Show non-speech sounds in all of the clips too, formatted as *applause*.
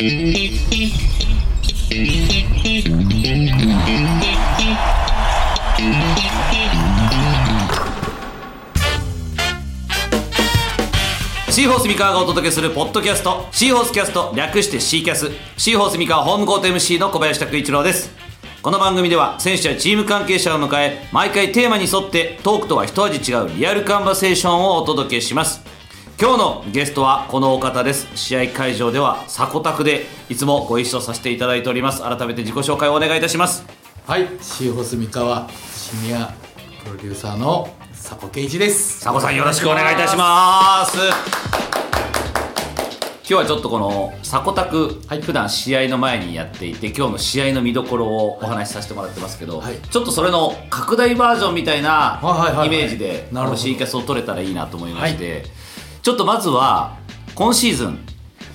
シーホース三河がお届けするポッドキャストシーホースキャスト略してシーキャス。シーホース三河ホームコート MC の小林拓一郎です。この番組では選手やチーム関係者を迎え毎回テーマに沿ってトークとは一味違うリアルカンバセーションをお届けします。今日のゲストはこのお方です。試合会場ではサタクでいつもご一緒させていただいております。改めて自己紹介をお願いいたします。はい、シーホス三河シニアプロデューサーの佐古圭一です。佐古さんよろしくお願いいたします。今日はちょっとこのサコタク、はい。普段試合の前にやっていて今日の試合の見どころをお話しさせてもらってますけど、はい。ちょっとそれの拡大バージョンみたいなはいはいはいはい。イメージでこなるほど。の C キャスを取れたらいいなと思いまして、ちょっとまずは今シーズン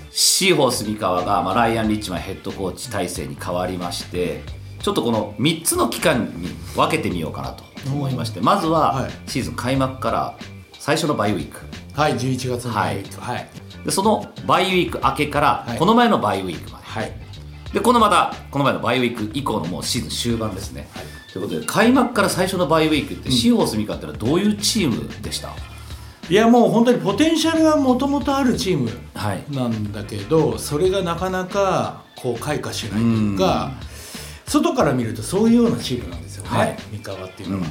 シーホース三河が、まあ、ライアン・リッチマンヘッドコーチ体制に変わりましてちょっとこの3つの期間に分けてみようかなと思いましてまずははい。シーズン開幕から最初のバイウィーク。はい、11月のはい。はい、でそのバイウィーク明けからはい。この前のバイウィークまで、はい、でこのまたこの前のバイウィーク以降のもうシーズン終盤ですね、ということで開幕から最初のバイウィークってシーホースミカってのはどういうチームでした、いやもう本当にポテンシャルはもともとあるチームはい。なんだけど、それがなかなかこう開花しないというか、外から見るとそういうようなチームなんですよね、はい。三河っていうのは。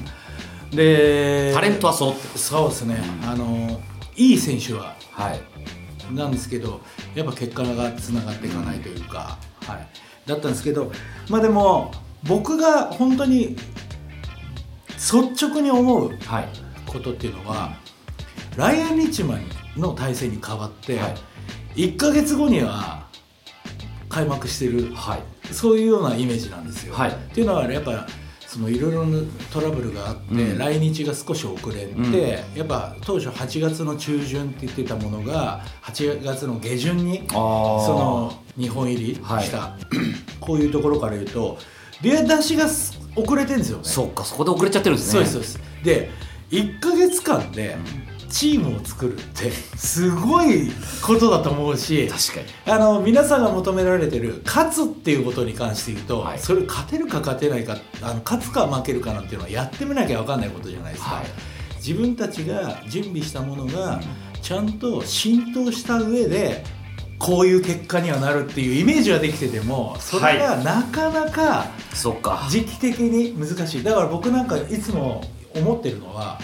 で、タレントは揃ってるそうですね、あのいい選手ははい。なんですけどやっぱ結果がつながっていかないというか、はい、だったんですけどまあでも僕が本当に率直に思うはい。ことっていうのはライアン・リッチマンの体制に変わって、はい。1か月後には開幕してるはい。そういうようなイメージなんですよ。はい。っていうのはやっぱそのいろいろなトラブルがあって、うん。来日が少し遅れて、うん。やっぱ当初8月の中旬って言ってたものが8月の下旬にあその日本入りした、*clears throat* こういうところから言うと出だしがす遅れてるんですよね。そうかそこで遅れちゃってるんですね。そうですそうです。で1か月間でチームを作るってすごいことだと思うし確かに。あの皆さんが求められてる勝つっていうことに関して言うと、はい。それ勝てるか勝てないかあの勝つか負けるかなんていうのはやってみなきゃ分かんないことじゃないですか、はい。自分たちが準備したものがちゃんと浸透した上でこういう結果にはなるっていうイメージはできててもそれがなかなかそうか。時期的に難しい。だから僕なんかいつも思ってるのは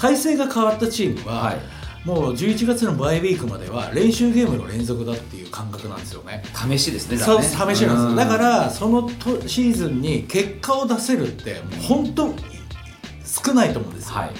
体制が変わったチームは、はい。もう11月のバイウィークまでは練習ゲームの連続だっていう感覚なんですよね。試しですねだね。試しなんですよ。うだからそのとシーズンに結果を出せるって本当少ないと思うんですよ、はい。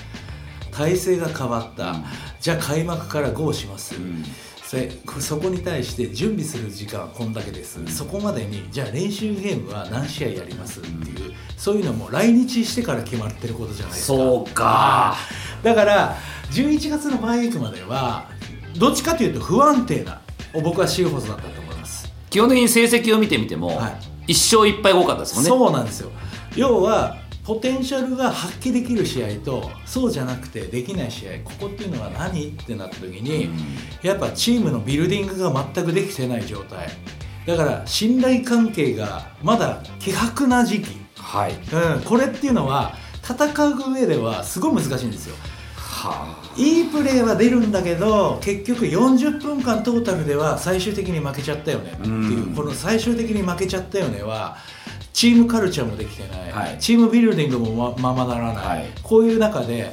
体制が変わった、うん。じゃあ開幕から GO します、うんそれそこに対して準備する時間はこんだけです、そこまでにじゃあ練習ゲームは何試合やりますっていう、そういうのも来日してから決まってることじゃないですか。そうか。だから11月のバイウィークまではどっちかというと不安定な僕はシーホースだったと思います。基本的に成績を見てみても、はい。一勝一敗が多かったですもんね。そうなんですよ。要はポテンシャルが発揮できる試合とそうじゃなくてできない試合ここっていうのは何？ってなった時に、やっぱチームのビルディングが全くできてない状態。だから信頼関係がまだ希薄な時期、はい。うん、これっていうのは戦う上ではすごい難しいんですよ。はあ。いいプレーは出るんだけど結局40分間トータルでは最終的に負けちゃったよねっていう、うん。この最終的に負けちゃったよねはチームカルチャーもできてない、はい。チームビルディングもまままならない、はい。こういう中で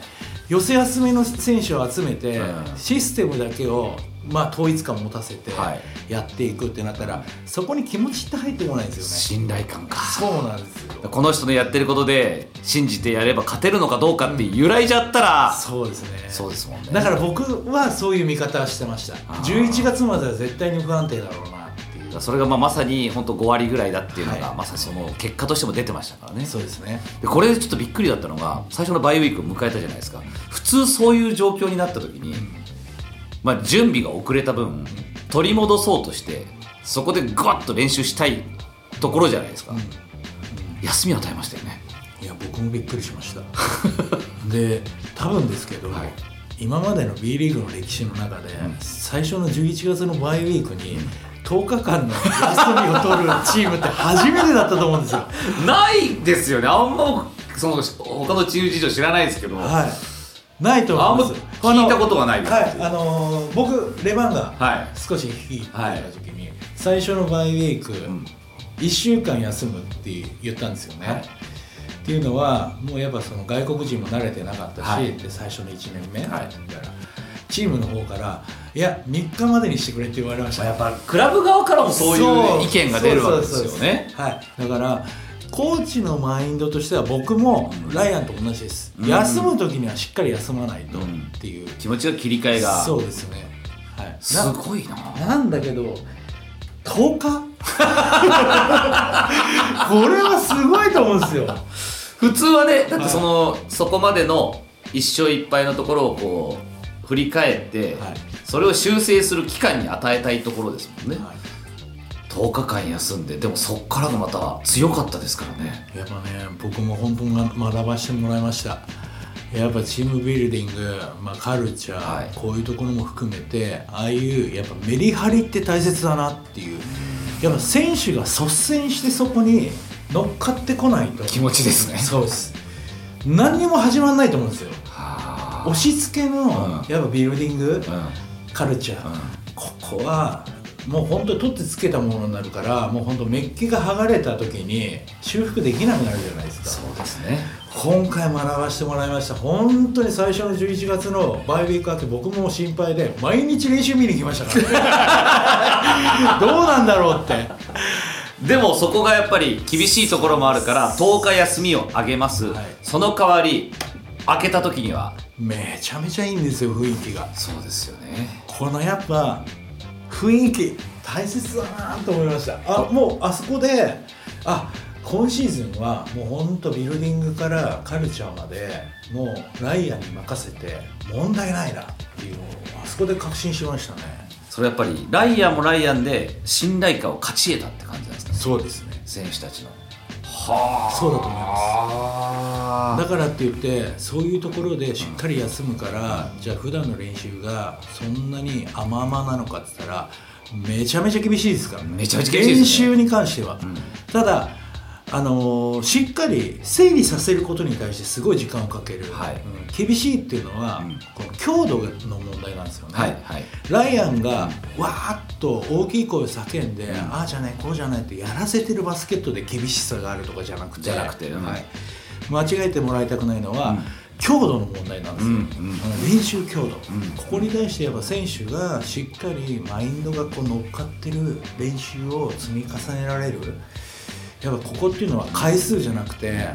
寄せ集めの選手を集めて、うん。システムだけを、まあ、統一感持たせてはい。やっていくってなったら、そこに気持ちって入ってこないんですよね。信頼感か。そうなんですよ。この人のやってることで信じてやれば勝てるのかどうかって揺らいじゃったら、そうですね。そうですもんね。だから僕はそういう見方はしてました。あー。11月までは絶対に不安定だろうなそれがまあまさに本当5割ぐらいだっていうのが、はい。まさにその結果としても出てましたからね。そうですね。でこれでちょっとびっくりだったのが最初のバイウィークを迎えたじゃないですか。普通そういう状況になった時に、まあ、準備が遅れた分取り戻そうとしてそこでグワッと練習したいところじゃないですか、休みを与えましたよね。いや僕もびっくりしました。*laughs* で多分ですけど、はい。今までの B リーグの歴史の中で、最初の11月のバイウィークに、10日間の休みを取るチームって初めてだったと思うんですよ。*laughs* ないですよね。あんまその他のチーム事情知らないですけど、はい。ないと思います。あんま聞いたことがないです。はい、あのー僕レバンがはい。少し率いてた時に、最初のバイウィーク、ん。1週間休むって言ったんですよね。はい。っていうのはもうやっぱその外国人も慣れてなかったし、はい。で最初の1年目、はい。だからチームの方からいや3日までにしてくれって言われました、まあやっぱクラブ側からもそういう意見が出るわけですよね。はい。だからコーチのマインドとしては僕もライアンと同じです、うん。休む時にはしっかり休まないとっうん。ていう、気持ちが切り替えが。そうですね。はい。すごいな。ななんだけど10日？*laughs* これはすごいと思うんですよ。普通はねだってその、そこまでの一勝一敗のところをこう振り返って、はい。それを修正する期間に与えたいところですもんね、はい。10日間休んででもそっからがまた強かったですからね。やっぱね僕も本当に学ばせてもらいました。やっぱチームビルディング、まあ、カルチャー、はい。こういうところも含めてああいうやっぱメリハリって大切だなっていう。やっぱ選手が率先してそこに乗っかってこないと。気持ちですね。そうです。何にも始まらないと思うんですよ。は押し付けの、うん。やっぱビルディング、あカルチャー、ここはもう本当に取ってつけたものになるからもう本当メッキが剥がれた時に修復できなくなるじゃないですか。そうですね。今回学ばせてもらいました。本当に最初の11月のバイウィーク明け僕も心配で毎日練習見に行きましたから、ね、*laughs* どうなんだろうって。でもそこがやっぱり厳しいところもあるから10日休みをあげます、はい。その代わり開けた時にはめちゃめちゃいいんですよ雰囲気が。そうですよね。このやっぱ雰囲気大切だなと思いました。あもうあそこであ今シーズンはもうほんとビルディングからカルチャーまでもうライアンに任せて問題ないなっていうのをあそこで確信しましたね。それやっぱりライアンもライアンで信頼感を勝ち得たって感じなんですかね。そうですね。選手たちの。はそうだと思います。あだからって言ってそういうところでしっかり休むから、じゃあ普段の練習がそんなに甘々なのかって言ったらめちゃめちゃ厳しいですからね。めちゃめちゃ厳しいね。練習に関しては、ん。ただあのーしっかり整理させることに対してすごい時間をかける、はい。うん。厳しいっていうのは、うん。この強度の問題なんですよね、はいはい。ライアンがわーっと大きい声を叫んで、ああじゃないこうじゃないってやらせてるバスケットで厳しさがあるとかじゃなくて。じゃなくてうん。はい、間違えてもらいたくないのは、うん。強度の問題なんですよ、うんうん。練習強度、ん。ここに対してやっぱ選手がしっかりマインドがこう乗っかってる練習を積み重ねられるやっぱここっていうのは回数じゃなくて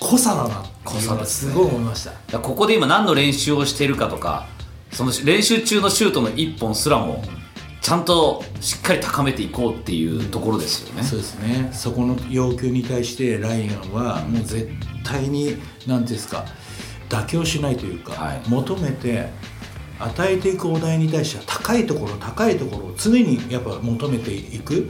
濃さだなっていうのはすごい思いました、ここで今何の練習をしているかとかその練習中のシュートの1本すらもちゃんとしっかり高めていこうっていうところですよね。そうですね。そこの要求に対してライアンはもう絶対に何ですか妥協しないというか、はい。求めて与えていくお題に対しては高いところ高いところを常にやっぱ求めていく、はい。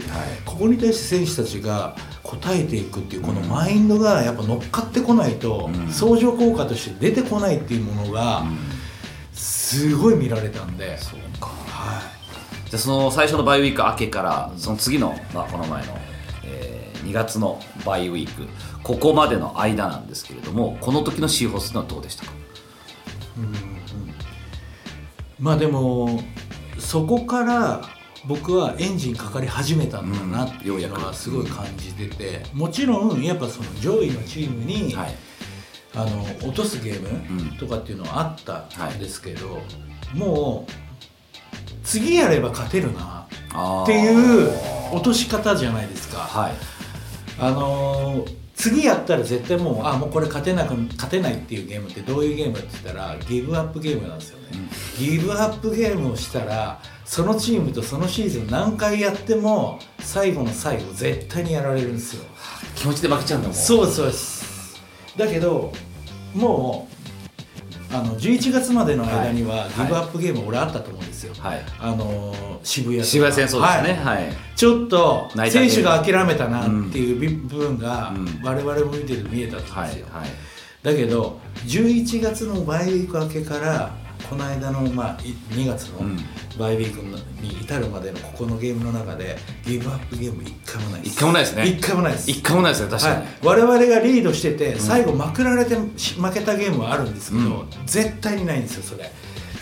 ここに対して選手たちが応えていくっていうこのマインドがやっぱ乗っかってこないと、うん。相乗効果として出てこないっていうものがすごい見られたんで、そうか。はい。じゃあその最初のバイウィーク明けからその次の、まあ、この前の、え2月のバイウィークここまでの間なんですけれどもこの時のシーホースのはどうでしたか？まあでもそこから僕はエンジンかかり始めたんだなっていうのはすごい感じててもちろんやっぱその上位のチームに、はい。あの落とすゲーうんムとかっていうのはあったんですけど、もう次やれば勝てるなっていう落とし方じゃないですか。はい。あのー次やったら絶対もうあもうこれ勝てなく勝てないっていうゲームってどういうゲームって言ったらギブアップゲームなんですよね、ギブアップゲームをしたらそのチームとそのシーズン何回やっても最後の最後絶対にやられるんですよ。気持ちで負けちゃうんだもんそうですそうです。だけどもうあの11月までの間にははい。ギブアップゲーム俺あったと思うんですよ、はい。あのー渋谷渋谷戦そうですね。はい。はい、ちょっと選手が諦めたなっていう部分がうん。我々も見てて見えたんですよ、はい。はい。だけど11月のバイウィーク明けからこの間の、まあ、い2月のうん。バイウィークに至るまでのここのゲームの中でギブアップゲーム一回もないです。一回もないですね。一回もないです。一回もないですね確かに、はい、我々がリードしてて最後まくられてし負けたゲームはあるんですけど、うん。絶対にないんですよそれ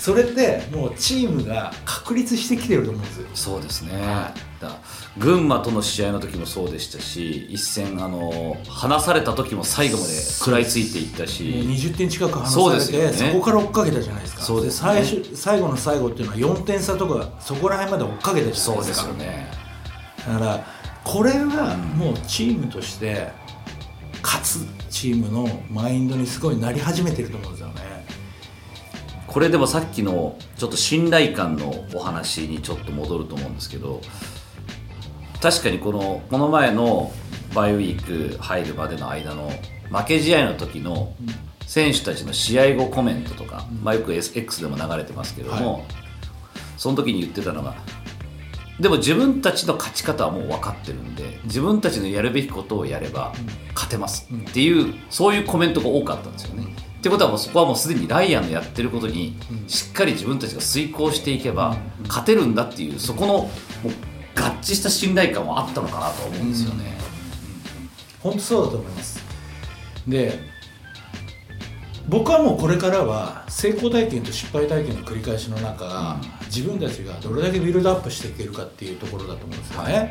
それってもうチームが確立してきてると思うんですよ。そうですね、はだ群馬との試合の時もそうでしたし一戦あの離された時も最後まで食らいついていったし。20点近く離されてそ,、ね。こから追っかけたじゃないですか。そうですね。最終最後の最後っていうのは4点差とかそこら辺まで追っかけたじゃないですか。そうですよね。だからこれはもうチームとして勝つチームのマインドにすごいなり始めてると思うんですよねこれでもさっきのちょっと信頼感のお話にちょっと戻ると思うんですけど確かにこのこの前のバイウィーク入るまでの間の負け試合の時の選手たちの試合後コメントとか、まあ、よく X でも流れてますけども、はその時に言ってたのがでも自分たちの勝ち方はもう分かってるんで自分たちのやるべきことをやれば勝てますっていう、そういうコメントが多かったんですよね。ってことはもうそこはもうすでにライアンのやってることにしっかり自分たちが遂行していけば勝てるんだっていうそこのもう合致した信頼感はあったのかなと思うんですよね。本当そうだと思います。で僕はもうこれからは成功体験と失敗体験の繰り返しの中、自分たちがどれだけビルドアップしていけるかっていうところだと思うんですよね、は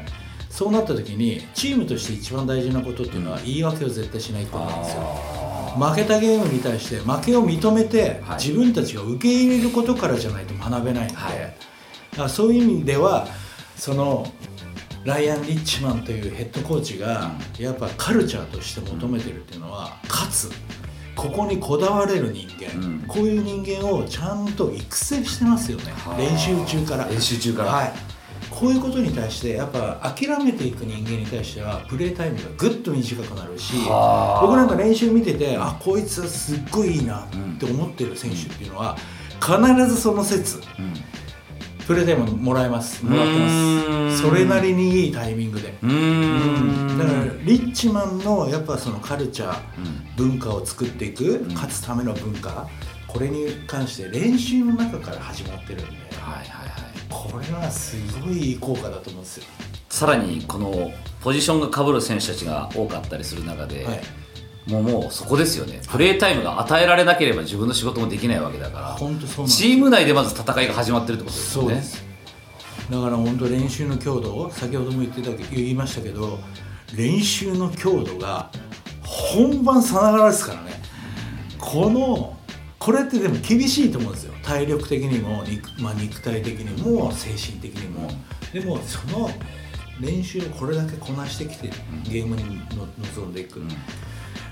そうなった時にチームとして一番大事なことっていうのは言い訳を絶対しないと思うんですよ負けたゲームに対して負けを認めて、はい。自分たちが受け入れることからじゃないと学べないので、はい。だからそういう意味ではそのライアン・リッチマンというヘッドコーチがやっぱカルチャーとして求めてるっていうのは勝つ。ここにこだわれる人間、うん。こういう人間をちゃんと育成してますよね。はあ。練習中から。練習中から。はいこういうことに対してやっぱ諦めていく人間に対してはプレータイムがぐっと短くなるしはあ。僕なんか練習見ててあこいつはすっごいいいなって思ってる選手っていうのは必ずその説うん。プレータイムもらえます。もらってます。それなりにいいタイミングで。うーん。だからリッチマンのやっぱそのカルチャーうん。文化を作っていくん。勝つための文化これに関して練習の中から始まってるんで。はいはいはいこれはすごい効果だと思うんですよ。さらにこのポジションが被る選手たちが多かったりする中で、はい。もうもうそこですよね。プレータイムが与えられなければ自分の仕事もできないわけだからチーム内でまず戦いが始まってるってことですよね。だから本当練習の強度先ほども言ってたけ言いましたけど練習の強度が本番さながらですからね。このこれってでも厳しいと思うんですよ。体力的にも肉,、まあ、肉体的にも精神的にも。でもその練習をこれだけこなしてきてゲームにの臨んでいく、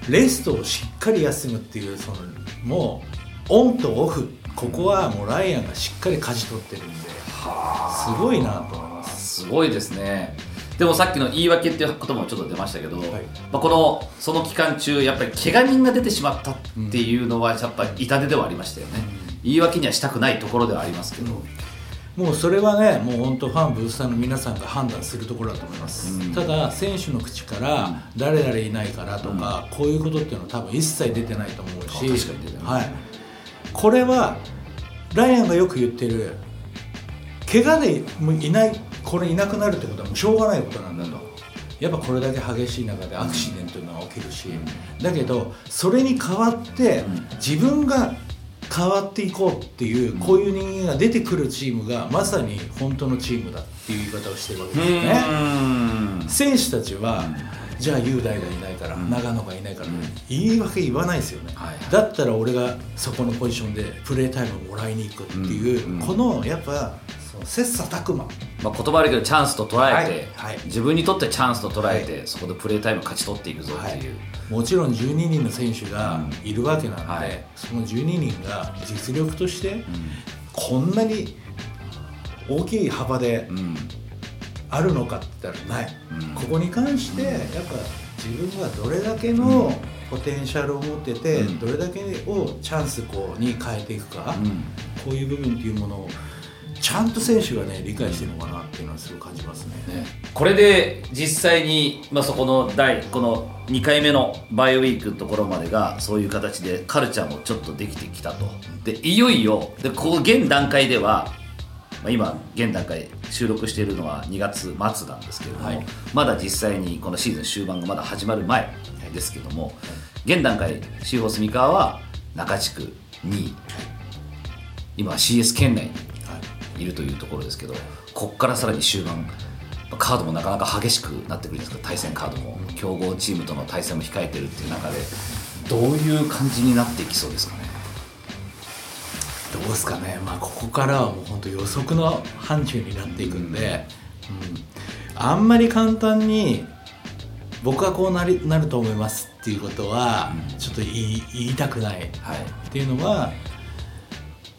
レストをしっかり休むっていうそのもうオンとオフ。ここはもうライアンがしっかり舵取ってるんですごいなと思います。すごいですねでもさっきの言い訳っていうこともちょっと出ましたけど、はい。まあ、このその期間中やっぱり怪我人が出てしまったっていうのはやっぱり痛手ではありましたよね、言い訳にはしたくないところではありますけど、もうそれはねもう本当ファンブースターの皆さんが判断するところだと思います、うん。ただ選手の口から誰々いないからとか、こういうことっていうのは多分一切出てないと思うしあ確かに出てない。はい、これはライアンがよく言ってる怪我でいないこれいなくなるってことはもうしょうがないことなんだと、やっぱこれだけ激しい中でアクシデントが起きるし、だけどそれに代わって自分が変わっていこうっていう、こういう人間が出てくるチームがまさに本当のチームだっていう言い方をしてるわけですよね。うん。選手たちは、じゃあ雄大がいないから、長野がいないから、言い訳言わないですよね、はい。だったら俺がそこのポジションでプレータイムをもらいに行くっていう、このやっぱ切磋琢磨。まあ、言葉悪いけどチャンスと捉えて、はいはい。自分にとってチャンスと捉えて、そこでプレータイム勝ち取っていくぞっていう、もちろん12人の選手がいるわけなんで、はい。その12人が実力としてこんなに大きい幅でうん。あるのかって言ったらない、うん。ここに関してやっぱ自分がどれだけのポテンシャルを持ってて、うん。どれだけをチャンスこうに変えていくか、うん。こういう部分っていうものをちゃんと選手がね理解してるのかなっていうのはすごい感じますね。これで実際に、まあ、そこの第この2回目のバイオウィークのところまでがそういう形でカルチャーもちょっとできてきたとでいよいよでここ現段階では、まあ、今現段階収録しているのは2月末なんですけれども、はいまだ実際にこのシーズン終盤がまだ始まる前ですけども現段階シーホース三河は中地区2位今は CS 圏内にいるというところですけどここからさらに終盤カードもなかなか激しくなってくるんですけど対戦カードも。強豪チームとの対戦も控えてるっていう中でどういう感じになっていきそうですかね？どうですかね、まあ、ここからはもう本当予測の範疇になっていくんで、うん、あんまり簡単に僕はこうなりなると思いますっていうことはちょっと言い言いたくない。はい。っていうのは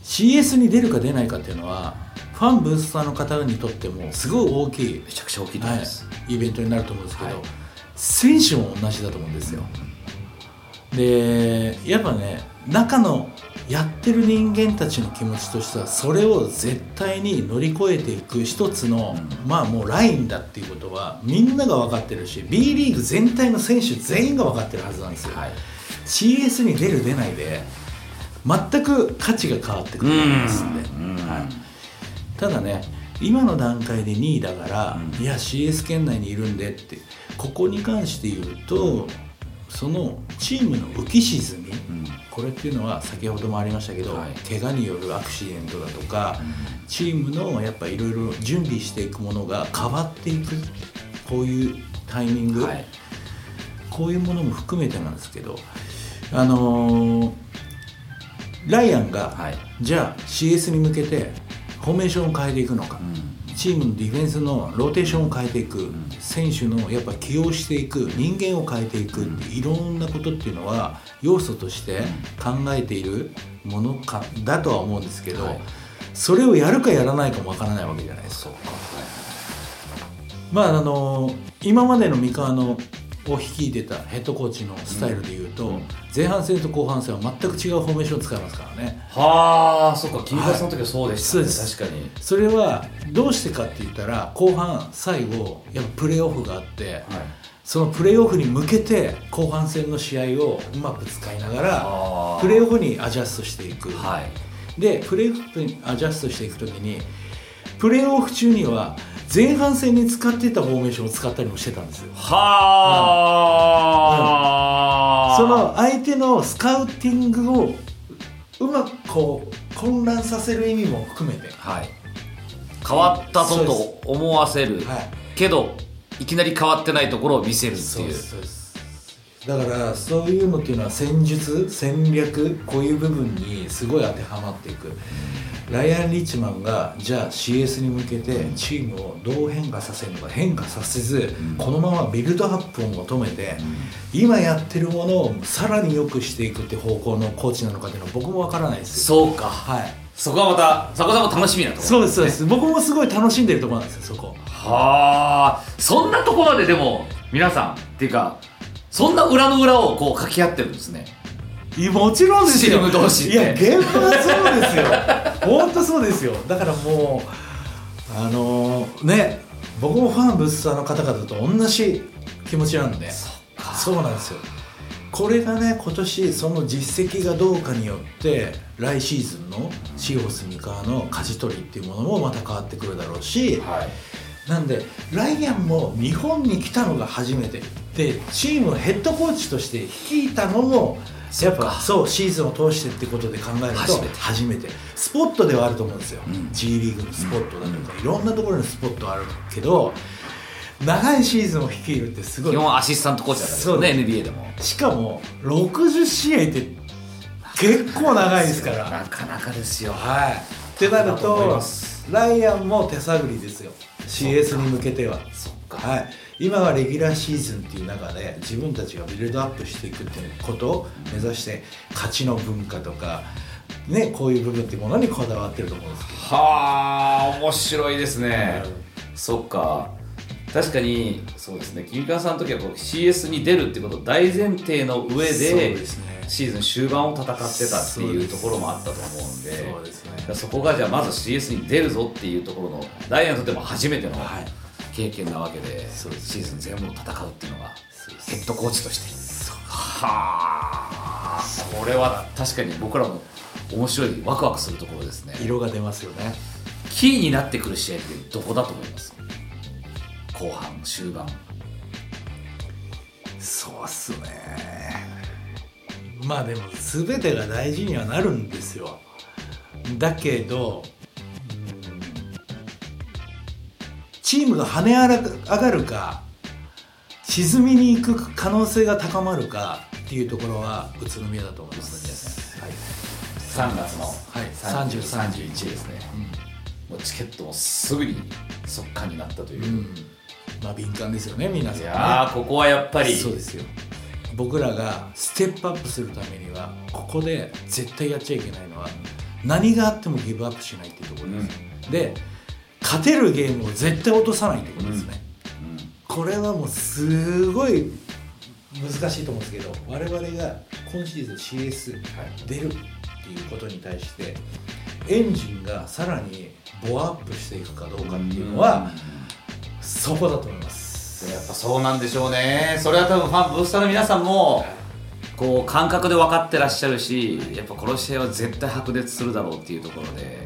CS に出るか出ないかっていうのはファンブースターの方にとってもすごい大きい、めちゃくちゃ大きいと思います、はい、イベントになると思うんですけど、はい。選手も同じだと思うんですよ、でやっぱね中のやってる人間たちの気持ちとしてはそれを絶対に乗り越えていく一つの、まあもうラインだっていうことはみんなが分かってるし B リーグ全体の選手全員が分かってるはずなんですよ、はい。CS に出る出ないで全く価値が変わってくると思いますんで、うん。はい、ただね今の段階で2位だから、うん。いや CS 圏内にいるんでってここに関して言うとそのチームの浮き沈み、うん。これっていうのは先ほどもありましたけど、はい。怪我によるアクシデントだとか、チームのやっぱいろいろ準備していくものが変わっていくこういうタイミング、はい。こういうものも含めてなんですけどあのーライアンが、はい。じゃあ CS に向けてフォーメーションを変えていくのか、うん。チームのディフェンスのローテーションを変えていく、ん。選手のやっぱ起用していく人間を変えていく、いろんなことっていうのは要素として考えているものかだとは思うんですけど、はい。それをやるかやらないかもわからないわけじゃないですか。まああの今までの三河のを率いてたヘッドコーチのスタイルでいうと、うん。前半戦と後半戦は全く違うフォーメーションを使いますからね。はあそっか金髪の時はそうでしたね、はいそうです。確かに。それはどうしてかって言ったら後半最後やっぱプレーオフがあって、はい。そのプレーオフに向けて後半戦の試合をうまく使いながらプレーオフにアジャストしていく、はい。でプレーオフにアジャストしていく時にプレーオフ中には前半戦に使ってたフォーメーションを使ったりもしてたんですよ。はあ、その相手のスカウティングをうまくこう混乱させる意味も含めて。はい。変わったぞと思わせる、はい。けどいきなり変わってないところを見せるっていう。そうですだからそういうのっていうのは戦術戦略こういう部分にすごい当てはまっていくライアン・リッチマンがじゃあ CS に向けてチームをどう変化させるのか変化させず、このままビルドアップを求めて、今やってるものをさらに良くしていくって方向のコーチなのかっていうのは僕もわからないですよ。そうか。はい。そこはまた佐古さんも楽しみなところ。そうですそうです、僕もすごい楽しんでるところなんですよそこ。はあ。そんなところででも皆さんっていうかそんな裏の裏をこう掛け合ってるんですね。もちろんですよ。チーム同士いや現場はそうですよ *laughs* 本当そうですよ。だからもうあのね僕もファンブッサーの方々と同じ気持ちなんで。そうなんですよ。これがね今年その実績がどうかによって来シーズンのシーホース三河の舵取りっていうものもまた変わってくるだろうし、はい。なんでライアンも日本に来たのが初めてでチームのヘッドコーチとして率いたのもやっぱそうシーズンを通してってことで考えると初めて。スポットではあると思うんですよ、うん。G リーグのスポットだとか、いろんなところにスポットあるけど長いシーズンを率いるってすごい。基本アシスタントコーチだったんですよね NBA でも。しかも60試合って結構長いですから。なかなかですよ。はい。ってなるだとライアンも手探りですよ。CS に向けては。そっか。はい、今はレギュラーシーズンっていう中で自分たちがビルドアップしていくっていうことを目指して勝ちの文化とか、ね、こういう部分っていうものにこだわってると思うんですけど。はあ面白いですね、そっか。確かにそうですね。君川さんの時はこう CS に出るってことを大前提の上でね。シーズン終盤を戦ってたっていうところもあったと思うんでそうですね。こがじゃあまず CS に出るぞっていうところのダイヤにとっても初めてのはい経験なわけで、シーズン全部を戦うっていうのがヘッドコーチとして。はあこれは確かに僕らも面白いワクワクするところですね。色が出ますよね。キーになってくる試合ってどこだと思います？後半終盤。そうっすね。まあでも全てが大事にはなるんですよ。だけどチームが跳ね上がるか沈みに行く可能性が高まるかっていうところは宇都宮だと思います、はい。3月のはい30 30 31ですね。もうチケットもすぐに速乾になったという。う、ん、まあ敏感ですよね皆さんいねやーここはやっぱり。そうですよ。僕らがステップアップするためにはここで絶対やっちゃいけないのは何があってもギブアップしないっていうところです、で勝てるゲームを絶対落とさないってことですね、これはもうすごい難しいと思うんですけど我々が今シーズン CS 出るっていうことに対してエンジンがさらにボアアップしていくかどうかっていうのはそこだと思います。やっぱそうなんでしょうね。それは多分ファンブースターの皆さんもこう感覚で分かってらっしゃるしやっぱこの試合は絶対白熱するだろうっていうところで取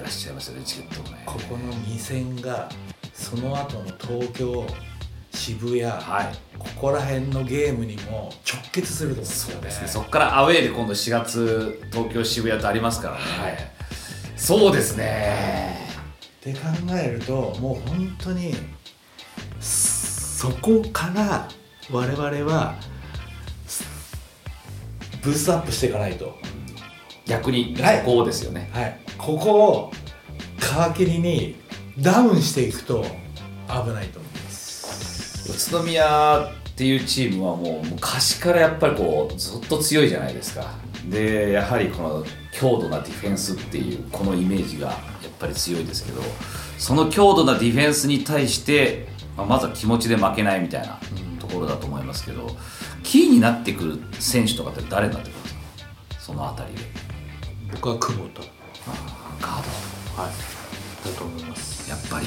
ってらっしゃいますよねチケットをね。ここの2戦がその後の東京渋谷、はい。ここら辺のゲームにも直結すると思うんですよね。そうですね。そこからアウェーで今度4月東京渋谷とありますからね、はい。そうですね。って考えるともう本当にそこから我々はすブーストアップしていかないと、逆にこですよね、はい、ここを皮切りにダウンしていくと危ないと思います。宇都宮っていうチームはもう昔からやっぱりこうずっと強いじゃないですか。でやはりこの強度なディフェンスっていうこのイメージがやっぱり強いですけどその強度なディフェンスに対して、まあ、まずは気持ちで負けないみたいなところだと思いますけど、キーになってくる選手とかって誰になってくるんですか？そのあたりで。僕は久保田ガーはい。だと思います。ドやっぱり。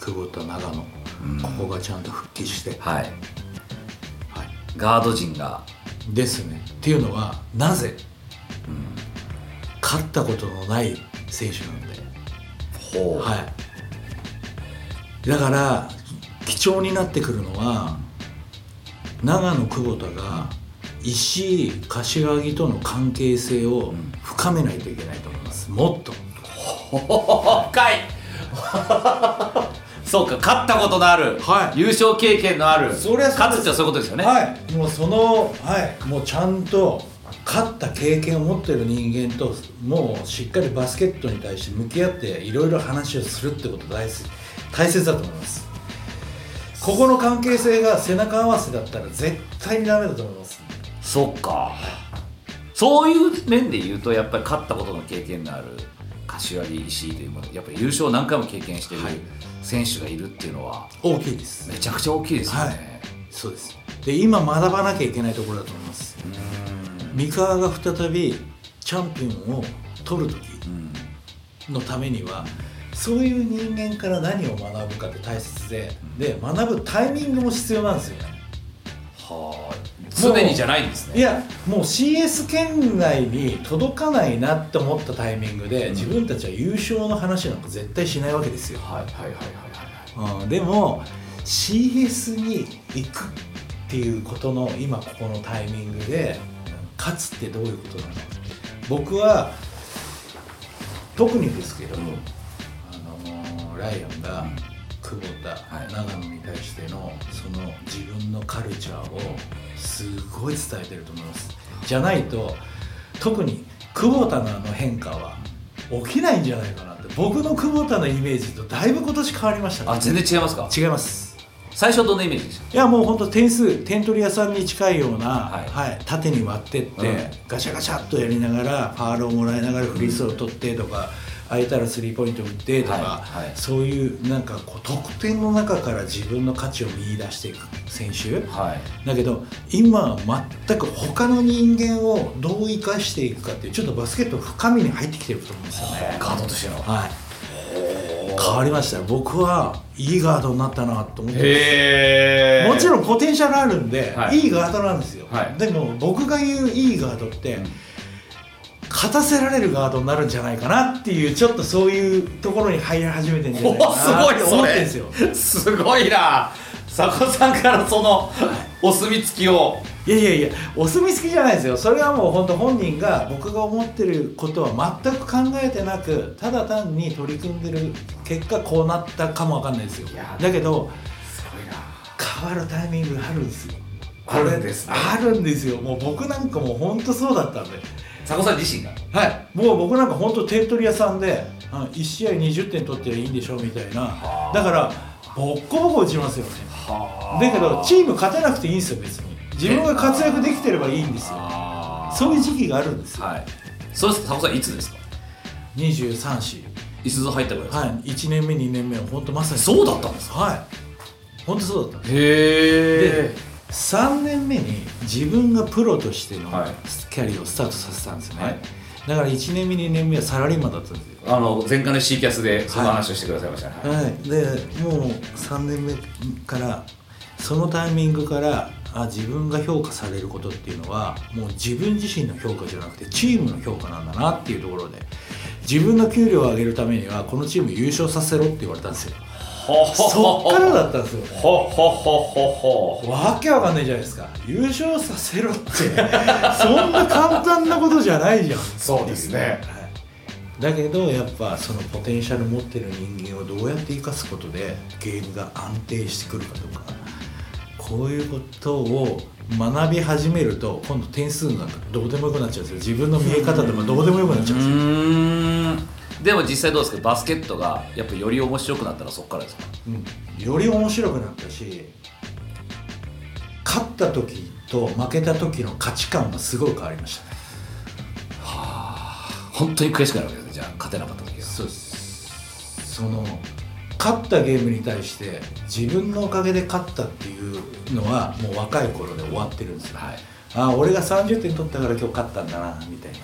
久保田長野、うん。ここがちゃんと復帰して、はい。はい、ガード陣が。ですね。っていうのはなぜ、勝ったことのない選手なんで、ほう、はい、だから貴重になってくるのは長野久保田が石井柏木との関係性を深めないといけないと思います。もっと。深い。*laughs* そうか勝ったことのある、はい。優勝経験のある。そりゃそうです。勝つってそういうことですよね、はい。もうそのはい。もうちゃんと勝った経験を持ってる人間ともうしっかりバスケットに対して向き合っていろいろ話をするってこと大切大切だと思います。ここの関係性が背中合わせだったら絶対にダメだと思いますそっか。そういう面で言うとやっぱり勝ったことの経験のある柏木石井というものやっぱり優勝を何回も経験しているはい。選手がいるっていうのは大きいです。めちゃくちゃ大きいですよね、はい。そうです。で今学ばなきゃいけないところだと思います。三河が再びチャンピオンを取る時うん。のためにはそういう人間から何を学ぶかって大切でで学ぶタイミングも必要なんですよねはあ常にじゃないんですね。いやもう CS 圏内に届かないなって思ったタイミングで、うん。自分たちは優勝の話なんか絶対しないわけですよ、はいはいはいはいはいうん、でも CS に行くっていうことの今ここのタイミングで勝つってどういうことなの？僕は特にですけど、あのライアンが久保田、はい。長野に対してのその自分のカルチャーをすごい伝えてると思います。じゃないと特に久保田のあの変化は起きないんじゃないかなって僕の久保田のイメージとだいぶ今年変わりましたね。あ全然違いますか？違います。最初はどんなイメージでした？いやもう本当点数点取り屋さんに近いような、ははいい縦に割ってって、うん。ガシャガシャっとやりながらファールをもらいながらフリースロー取ってとか、空いたらスリーポイント打ってとか、はいはい。そういうなんかこう得点の中から自分の価値を見出していく選手。はい。だけど今は全く他の人間をどう生かしていくかっていうちょっとバスケット深みに入ってきてると思うんですよね。ガードとしての。はい。変わりましたよ。僕はいいガードになったなと思ってもちろんポテンシャルあるんで、はい。い、いガードなんですよ、はい。でも僕が言ういいガードって、勝たせられるガードになるんじゃないかなっていうちょっとそういうところに入り始めてんじゃないかおすごない。って思ってんですよ。すごいな。佐古さんからそのお墨付きを。いやいやいやお墨付きじゃないですよ。それはもう本当本人が僕が思ってることは全く考えてなくただ単に取り組んでる結果こうなったかもわかんないですよ。だけどすごいな。変わるタイミングがあるんですよ。あるんですね。あるんですよ。もう僕なんかもう本当そうだったんで佐古さん自身が？はい。もう僕なんか本当点取り屋さんであ1試合20点取ってりゃいいんでしょみたいな。はあ。だからボッコボコ打ちますよね。はだけどチーム勝てなくていいんですよ別に。自分が活躍できてればいいんですよ。そういう時期があるんですよ、はい。そうです佐古さんいつですか？23歳いつぞ入ったぐらいですか、はい。1年目2年目は本当まさに。そうだったんですか？はい。本当そうだったへで3年目に自分がプロとしてのはい。キャリアをスタートさせたんですね、はい。だから1年目2年目はサラリーマンだったんですよ。あの前回の C キャスでその話をしてくださいましたね、はい。はい、でもう3年目からそのタイミングからあ自分が評価されることっていうのはもう自分自身の評価じゃなくてチームの評価なんだなっていうところで自分の給料を上げるためにはこのチーム優勝させろって言われたんですよそっからだったんですよね。ほほほほほわけわかんないじゃないですか。優勝させろって。そんな簡単なことじゃないじゃん。そうですね。はい。だけどやっぱそのポテンシャル持ってる人間をどうやって生かすことでゲームが安定してくるかとかこういうことを学び始めると今度点数なんかどうでもよくなっちゃうんですよ。自分の見え方とかどうでもよくなっちゃうんですよ、んでも実際どうですか？バスケットがやっぱより面白くなったらそこからですか？うん。より面白くなったし勝った時と負けた時の価値観がすごい変わりましたね。本当に悔しくなるわけですね。じゃあ勝てなかった時は。そうです。その勝ったゲームに対して自分のおかげで勝ったっていうのはもう若い頃で終わってるんですよ、はい。ああ俺が30点取ったから今日勝ったんだなみたいな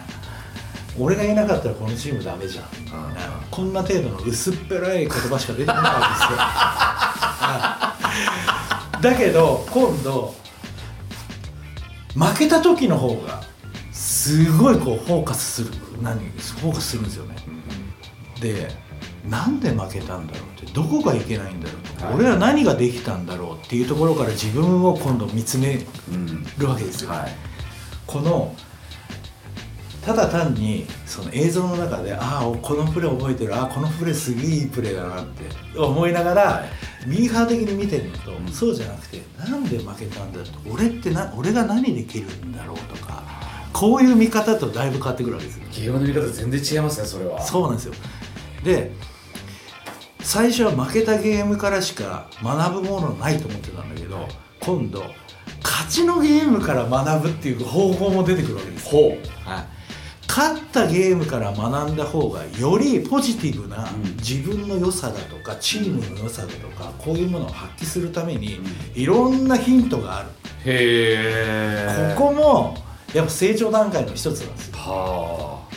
俺がいなかったらこのチームダメじゃん。みたいなこんな程度の薄っぺらい言葉しか出てこないんですよ。はいだけど今度負けた時の方がすごいこうフォーカスする何フォーカスするんですよね。でなんで負けたんだろうってどこがいけないんだろうとか、はい。俺は何ができたんだろうっていうところから自分を今度見つめうんるわけですよ、はい。このただ単にその映像の中でああこのプレー覚えてるああこのプレーすげえいいプレーだなって思いながら、はいミーハー的に見てるのと、うん。そうじゃなくてなんで負けたんだと俺ってな俺が何できるんだろうとかこういう見方とだいぶ変わってくるわけですよ。ゲームの見方全然違いますねそれは。そうなんですよ。で最初は負けたゲームからしか学ぶものないと思ってたんだけど今度勝ちのゲームから学ぶっていう方法も出てくるわけですよ、ほう。はい、勝ったゲームから学んだ方がよりポジティブなうん。自分の良さだとかチームの良さだとかこういうものを発揮するためにいろんなヒントがある。へえここもやっぱ成長段階の一つなんですよ。は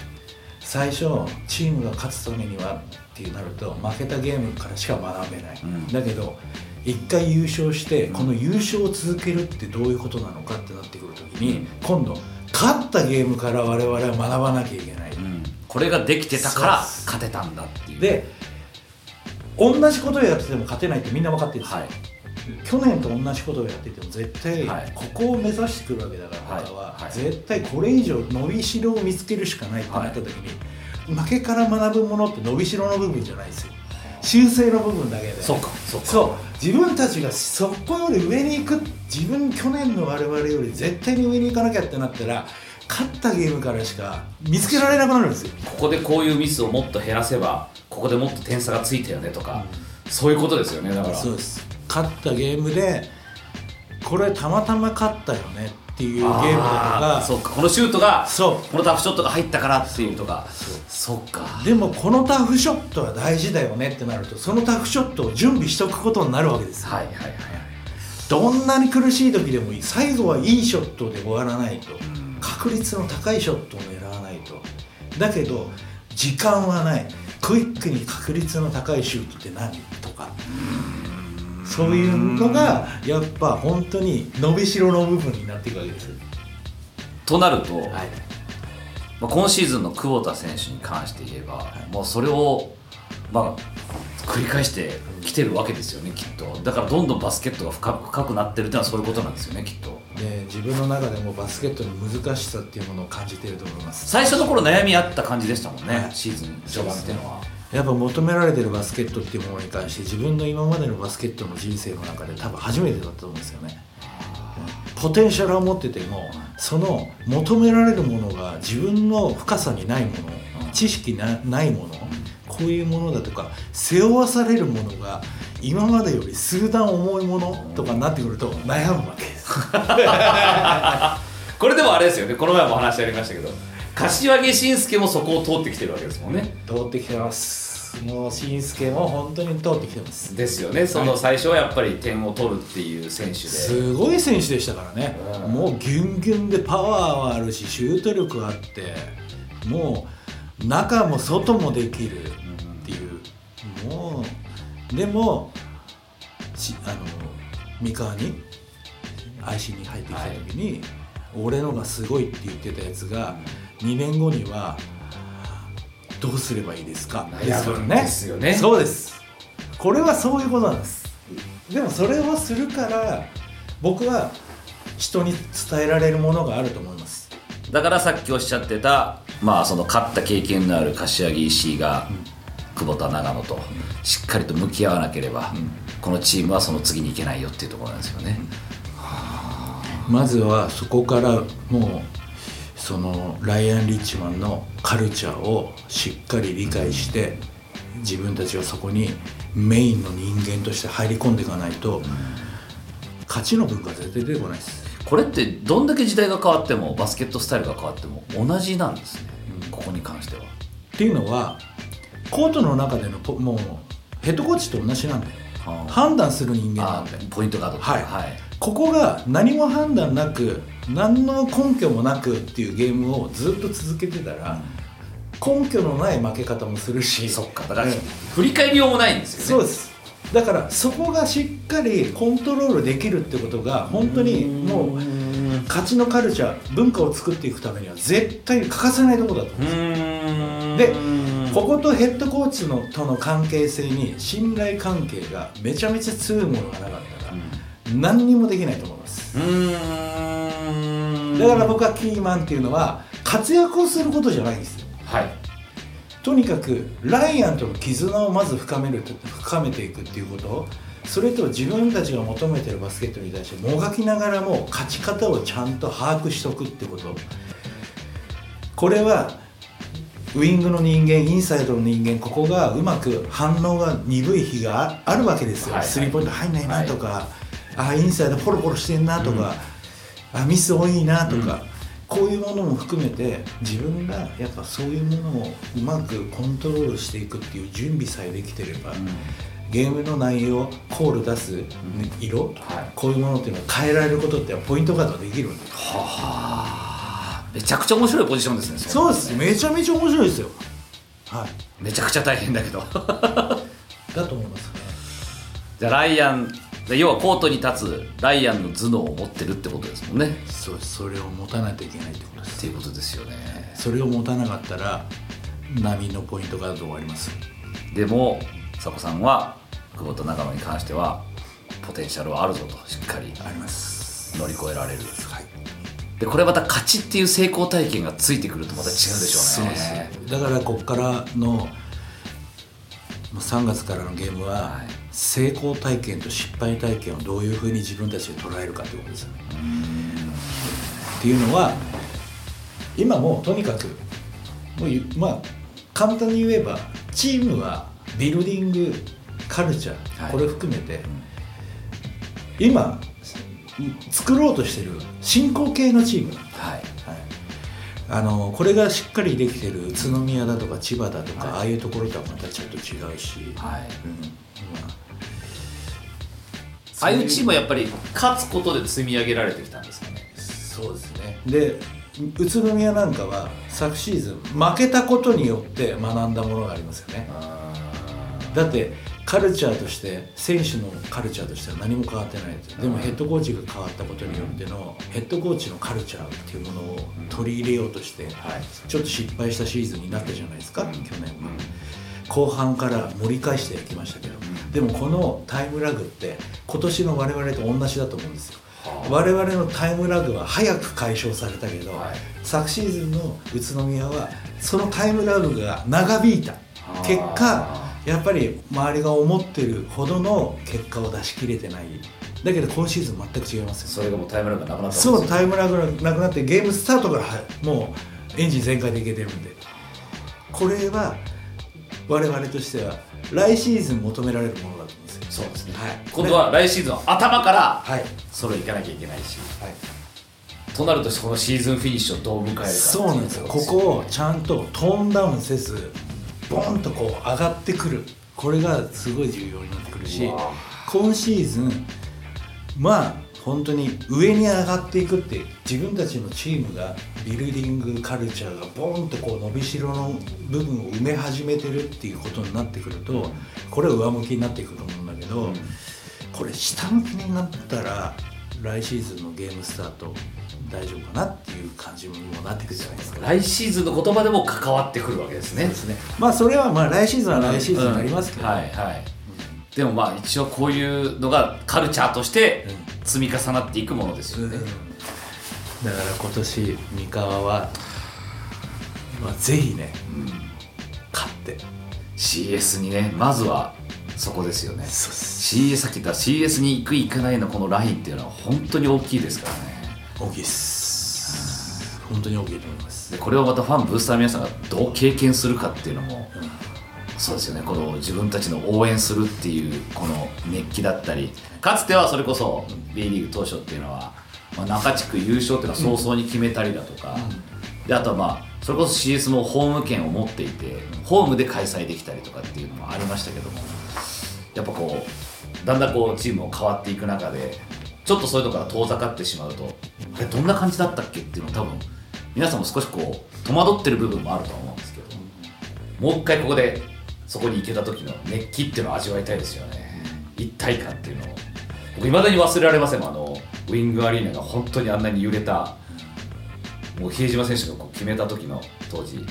最初チームが勝つためにはってなると負けたゲームからしか学べない、うん。だけど一回優勝してうんこの優勝を続けるってどういうことなのかってなってくるときに今度勝ったゲームから我々は学ばなきゃいけない、あ、うん、これができてたから勝てたんだっていう。で同じことをやってても勝てないってみんな分かってるんですよ、はい。去年と同じことをやってても絶対はい。ここを目指してくるわけだからはい。はい絶対これ以上伸びしろを見つけるしかないってなった時に負けから学ぶものって伸びしろの部分じゃないですよ修正の部分だけで。そうかそうか。そう。自分たちがそこより上に行く自分去年の我々より絶対に上に行かなきゃってなったら勝ったゲームからしか見つけられなくなるんですよ。ここでこういうミスをもっと減らせばここでもっと点差がついたよねとか、そういうことですよねだから。そうです。勝ったゲームでこれたまたま勝ったよねっていうゲームだとかそうかこのシュートがそう。このタフショットが入ったからっていうとかそっか。でもこのタフショットは大事だよねってなるとそのタフショットを準備しておくことになるわけですよ。はいはいはい。どんなに苦しい時でもいい。最後はいいショットで終わらないと。確率の高いショットを狙わないと。だけど時間はない。クイックに確率の高いシュートって何？とかそういうのがやっぱ本当に伸びしろの部分になっていくわけですとなると、はい。まあ、今シーズンの久保田選手に関して言えば、もうそれを、まあ、繰り返してきてるわけですよねきっと。だからどんどんバスケットが深く深くなってるっていうのはそういうことなんですよねきっと。で自分の中でもバスケットの難しさっていうものを感じていると思います。最初の頃悩みあった感じでしたもんね、はい。シーズン序盤っていうのはやっぱ求められてるバスケットっていうものに関して自分の今までのバスケットの人生の中で多分初めてだったと思うんですよね。ポテンシャルを持っててもその求められるものが自分の深さにないもの知識なないものこういうものだとか背負わされるものが今までより数段重いものとかになってくると悩むわけです。*laughs* これでもあれですよね。この前も話ありましたけど。柏木慎介もそこを通ってきてるわけですもんね。通ってきてます。もう新助も本当に通ってきてます。ですよね。その最初はやっぱり点を取るっていう選手で。すごい選手でしたからね、うん。もうギュンギュンでパワーはあるしシュート力あってもう中も外もできるっていう。もうでもしあの三河に IC に入ってきた時に、俺のがすごいって言ってたやつが2年後にはどうすればいいですか？悩むんですよね。そうです。これはそういうことなんです。でもそれをするから僕は人に伝えられるものがあると思います。だからさっきおっしゃってたまあその勝った経験のある柏木石井が、久保田長野としっかりと向き合わなければ、このチームはその次に行けないよっていうところなんですよね、まずはそこからもうそのライアン・リッチマンのカルチャーをしっかり理解して自分たちはそこにメインの人間として入り込んでいかないと勝ちの文化は絶対出てこないです。これってどんだけ時代が変わってもバスケットスタイルが変わっても同じなんですね、ここに関しては。っていうのはコートの中でのポもうヘッドコーチと同じなんだよはあ。判断する人間なあんだよポイントガードはい。はいここが何も判断なく何の根拠もなくっていうゲームをずっと続けてたら、根拠のない負け方もするしそっかだから、うん。振り返りようもないんですよね。そうです。だからそこがしっかりコントロールできるってことが本当にもう勝ちのカルチャー文化を作っていくためには絶対欠かせないところだと思ううーん。でこことヘッドコーチのとの関係性に信頼関係がめちゃめちゃ強いものがなかったら何にもできないと思います。だから僕はキーマンっていうのは活躍をすることじゃないんですよ。はい。とにかくライアンとの絆をまず深める深めていくっていうこと。それと自分たちが求めてるバスケットに対してもがきながらも勝ち方をちゃんと把握しておくってこと。これはウイングの人間インサイドの人間ここがうまく反応が鈍い日がああるわけですよ、スリーポイント入んないなとか、あインサイドポロポロしてんなとか、あミス多いなとか、こういうものも含めて自分がやっぱそういうものをうまくコントロールしていくっていう準備さえできてれば、ゲームの内容コール出す色、はい。こういうものっていうのは変えられることってポイントガードできるんで。はあ。めちゃくちゃ面白いポジションですねそうです。めちゃめちゃ面白いですよ。はい。めちゃくちゃ大変だけど。だと思いますね。じゃあライアンで要はコートに立つライアンの頭脳を持ってるってことですもんね。そうそれを持たないといけないってことです。っていうことですよね。それを持たなかったら波のポイントガード終わります？でも佐古さんは久保と長野に関してはポテンシャルはあるぞとしっかりあります。乗り越えられる。はい。でこれまた勝ちっていう成功体験がついてくるとまた違うでしょうね。そうです。だからここからのもう3月からのゲームは、はい成功体験と失敗体験をどういうふうに自分たちで捉えるかということですよね。っていうのは今もうとにかくもうゆまあ簡単に言えばチームはビルディングカルチャー、はい。これ含めて今作ろうとしてる進行形のチーム。なんはい。はい、あのこれがしっかりできてる宇都宮だとか千葉だとか、はい。ああいうところとはまたちょっと違うし、はい。うん。まああいうチームはやっぱり勝つことで積み上げられてきたんですかね。そうですね。で宇都宮なんかは昨シーズン負けたことによって学んだものがありますよね。だってカルチャーとして選手のカルチャーとしては何も変わってないですでもヘッドコーチが変わったことによってのヘッドコーチのカルチャーっていうものを取り入れようとしてはい。ちょっと失敗したシーズンになったじゃないですか去年は後半から盛り返していきましたけどでもこのタイムラグって今年の我々と同じだと思うんですよ。はあ。我々のタイムラグは早く解消されたけど、はい。昨シーズンの宇都宮はそのタイムラグが長引いた。結果やっぱり周りが思ってるほどの結果を出し切れてない。だけど今シーズン全く違いますよそれがもうタイムラグがなくなったそうタイムラグがなくなってゲームスタートからはもうエンジン全開でいけてるんで。これは我々としては来シーズン求められるものだと思うんですよ。そうですね、はい。今度は来シーズンは頭からはい。それいかなきゃいけないし。はい。となるとこのシーズンフィニッシュをどう迎えるかそうなんですよ。ことこをちゃんとトーンダウンせずボンとこう上がってくる。これがすごい重要になってくるし今シーズンまあ本当に上に上がっていくって自分たちのチームがビルディングカルチャーがボンとこう伸びしろの部分を埋め始めてるっていうことになってくるとこれは上向きになっていくと思うんだけど、これ下向きになったら来シーズンのゲームスタート大丈夫かなっていう感じにもなってくるじゃないですか。来シーズンの言葉でも関わってくるわけですね。ですね。まあそれはまあ来シーズンは来シーズンになりますけど、うん。はいはいでもまあ一応こういうのがカルチャーとして積み重なっていくものですよね、だから今年三河は、まあ、ぜひね勝って。CS にねまずはそこですよね。CS さっき言った CS に行く行かないのこのラインっていうのは本当に大きいですからね。大きいです。本当に大きいと思います。でこれをまたファンブースターの皆さんがどう経験するかっていうのも、そうですよね。この自分たちの応援するっていうこの熱気だったり。かつてはそれこそ B リーグ当初っていうのは、まあ、中地区優勝っていうのは早々に決めたりだとか、であとはまあそれこそ CS もホーム権を持っていてホームで開催できたりとかっていうのもありましたけども。やっぱこうだんだんこうチームも変わっていく中でちょっとそういうのから遠ざかってしまうとあれどんな感じだったっけっていうのを多分皆さんも少しこう戸惑ってる部分もあるとは思うんですけど。もう一回ここでそこに行けた時の熱気っていうのを味わいたいですよね。一体感っていうのを。僕いまだに忘れられませんあのウィングアリーナが本当にあんなに揺れたもう比江島選手がこう決めた時の当時。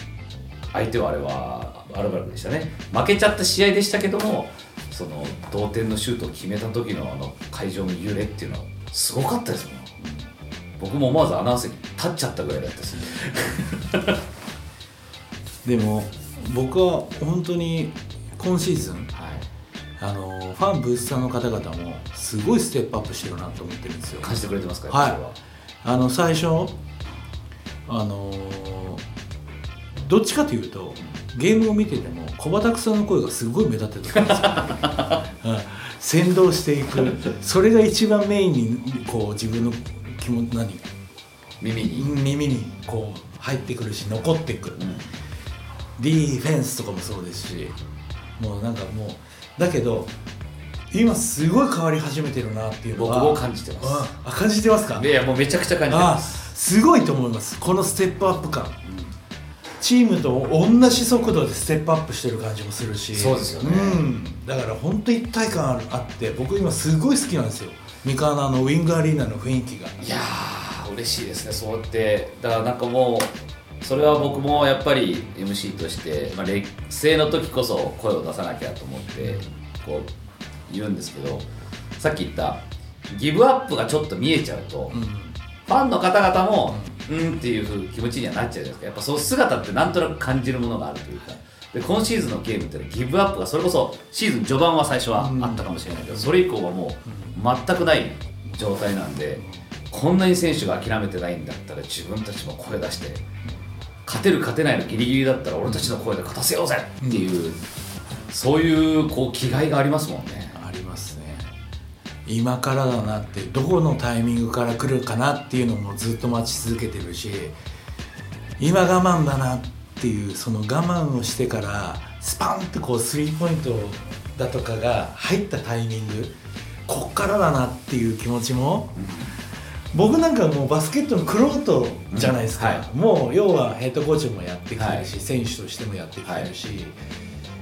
相手はあれはアルバルクでしたね。負けちゃった試合でしたけどもその同点のシュートを決めた時のあの会場の揺れっていうのはすごかったですもん。僕も思わずアナウンスに立っちゃったぐらいだったしでも僕は本当に今シーズンはい。あのファンブースターの方々もすごいステップアップしてるなと思ってるんですよ。感じてくれてますかはい。あの最初あのどっちかというとゲームを見てても小畑さんの声がすごい目立ってたんですよ、*laughs* うん。先導していく。それが一番メインにこう自分の気も何？耳に、耳にこう入ってくるし残ってく。る、うんディフェンスとかもそうですしもうなんかもうだけど今すごい変わり始めてるなっていうのは僕も感じてます。ああ感じてますか？いやもうめちゃくちゃ感じてあます。すごいと思います。このステップアップ感、チームと同じ速度でステップアップしてる感じもするし。そうですよね。うん、だから本当一体感あって僕今すごい好きなんですよ。三河のあのウィングアリーナの雰囲気が。いやー嬉しいですねそうやって。だからなんかもうそれは僕もやっぱり MC として、まあ、劣勢の時こそ声を出さなきゃと思ってこう言うんですけどさっき言ったギブアップがちょっと見えちゃうと、うん。ファンの方々もうん。っていう気持ちにはなっちゃうじゃないですか。やっぱその姿ってなんとなく感じるものがあるというか。で今シーズンのゲームってギブアップがそれこそシーズン序盤は最初はあったかもしれないけど、それ以降はもう全くない状態なんでこんなに選手が諦めてないんだったら自分たちも声出して勝てる勝てないのギリギリだったら俺たちの声で勝たせようぜっていう、そういうこう気概がありますもんね。ありますね今からだなってどこのタイミングから来るかなっていうのもずっと待ち続けてるし今我慢だなっていうその我慢をしてからスパンってこうスリーポイントだとかが入ったタイミングこっからだなっていう気持ちも、僕なんかもうバスケットのクロートじゃないですか、うん。はい。もう要はヘッドコーチもやってきてるし、はい。選手としてもやってきてるし、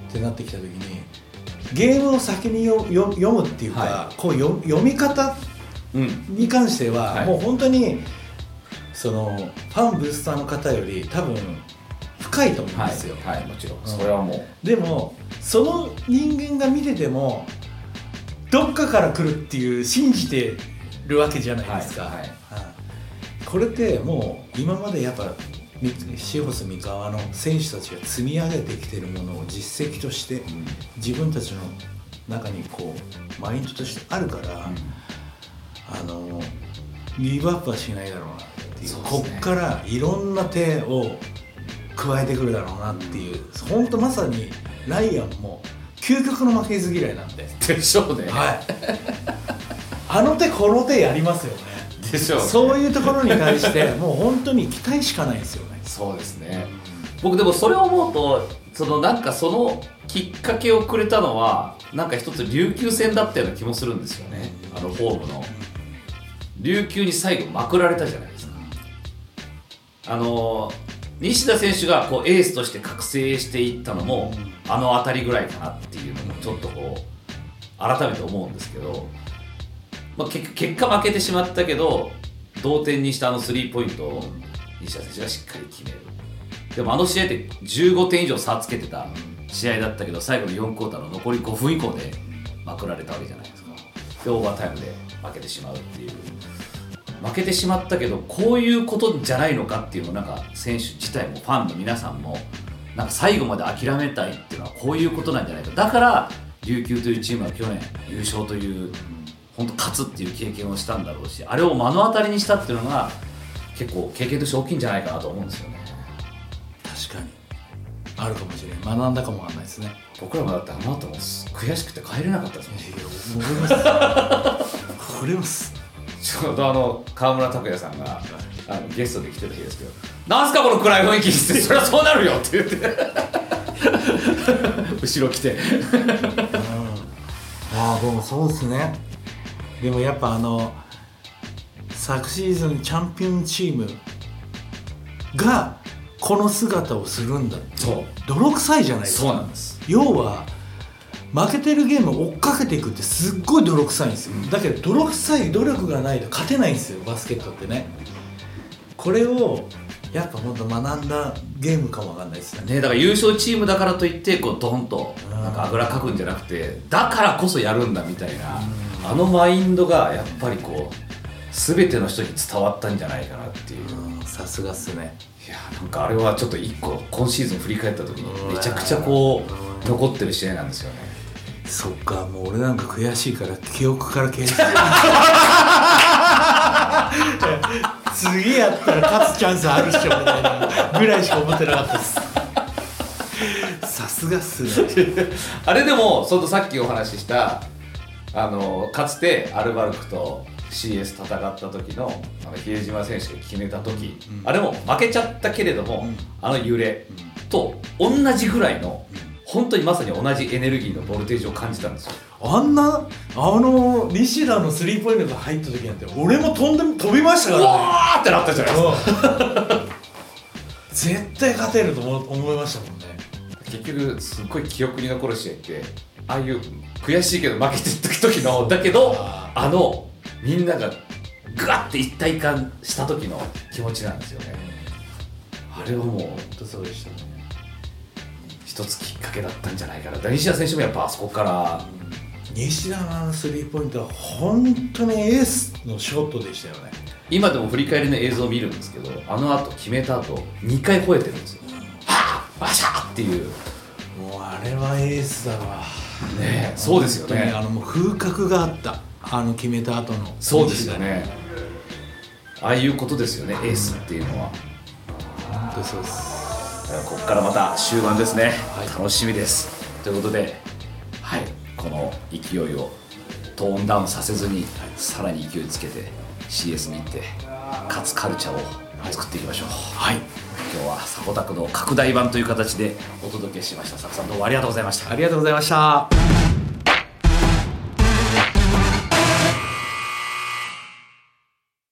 ってなってきた時にゲームを先によよ読むっていうか、はこうよ読み方うん。に関しては、はい。もう本当にそのファンブースターの方より多分深いと思うんはいですよ、はい。もちろん。それはもう。でもその人間が見ててもどっかから来るっていう信じてるわけじゃないですか、はいはい。はい。これってもう今までやっぱみシホス三河の選手たちが積み上げてきてるものを実績として自分たちの中にこうマインドとしてあるから、あのギブアップはしないだろうなっていうねこっからいろんな手を加えてくるだろうなっていう本当まさにライアンも究極の負けず嫌いなんで、でしょうねはい、あの手この手やりますよね。でしょうね。そういうところに対してもう本当に期待しかないですよね。そうですね。僕でもそれを思うとそのなんかそのきっかけをくれたのはなんか一つ琉球戦だったような気もするんですよね。あのホームの。琉球に最後まくられたじゃないですか。あの西田選手がこうエースとして覚醒していったのもあの辺りぐらいかなっていうのもちょっとこう改めて思うんですけど、まあ、結結果負けてしまったけど同点にしたあのスリーポイントを西田選手がしっかり決める。でもあの試合って15点以上差つけてた試合だったけど最後の4クォーターの残り5分以降でまくられたわけじゃないですか。でオーバータイムで負けてしまうっていう。負けてしまったけどこういうことじゃないのかっていうのをなんか選手自体もファンの皆さんもなんか最後まで諦めたいっていうのはこういうことなんじゃないか。だから琉球というチームは去年優勝という本当勝つっていう経験をしたんだろうしあれを目の当たりにしたっていうのが結構経験として大きいんじゃないかなと思うんですよね。確かに。あるかもしれない学んだかもわかんないですね。僕らもだってあの後も悔しくて帰れなかったですもん。いや思います *laughs* これます。ちょうどあの川村拓哉さんがあのゲストで来てた日ですけど「なんすかこの暗い雰囲気」って「そりゃそうなるよ」って言って。*laughs* 後ろ来て。ああでもそうですねでもやっぱあの昨シーズンチャンピオンチームがこの姿をするんだ。そう。泥臭いじゃないですそうかなんです。要は負けてるゲームを追っかけていくってすっごい泥臭いんですよ、だけど泥臭い努力がないと勝てないんですよバスケットってね。これをやっぱ本当学んだゲームかもわかんないですよね。ねだから優勝チームだからといってこうドンとうんなんかあぐらかくんじゃなくてだからこそやるんだみたいなあのマインドがやっぱりこう全ての人に伝わったんじゃないかなっていう。うんさすがっすね。いやなんかあれはちょっと一個今シーズン振り返った時にめちゃくちゃこう残ってる試合なんですよね。そっかもう俺なんか悔しいから記憶から消えて *laughs* 次やったら勝つチャンスあるっしょみたいなぐらいしか思ってなかったです。さすがっすね。*laughs* あれでもそのさっきお話ししたあのかつてアルバルクと CS 戦った時のあの比江島選手が決めた時、うん。あれも負けちゃったけれども、うん。あの揺れと同じぐらいの本当にまさに同じエネルギーのボルテージを感じたんですよ。あんなあの西田のスリーポイントが入った時なんて俺も飛んで飛びましたうからね。わーってなったじゃないですか。うん。絶対勝てると思思いましたもんね。結局すっごい記憶に残る試合ってああいう悔しいけど負けてった時のだけどああのみんながグワッて一体感した時の気持ちなんですよね。あれはもう本当そうでしたね。一つきっかけだったんじゃないかな。西田選手もやっぱあそこから西田のスリーポイントは本当にエースのショットでしたよね。今でも振り返りの映像を見るんですけどあの後決めた後2回吠えてるんですよ。はあバシャーっていう。もうあれはエースだわねえそうですよね。あのもう風格があったあの決めた後の。そうですよね。ああいうことですよねエースっていうのは。本当そうですここからまた終盤ですね、はい。楽しみです。ということではいこの勢いをトーンダウンさせずに、さらに勢いつけて CS に行って勝つカルチャーを作っていきましょう、はい今日はサコタクの拡大版という形でお届けしました。サコさんどうもありがとうございました。ありがとうございました。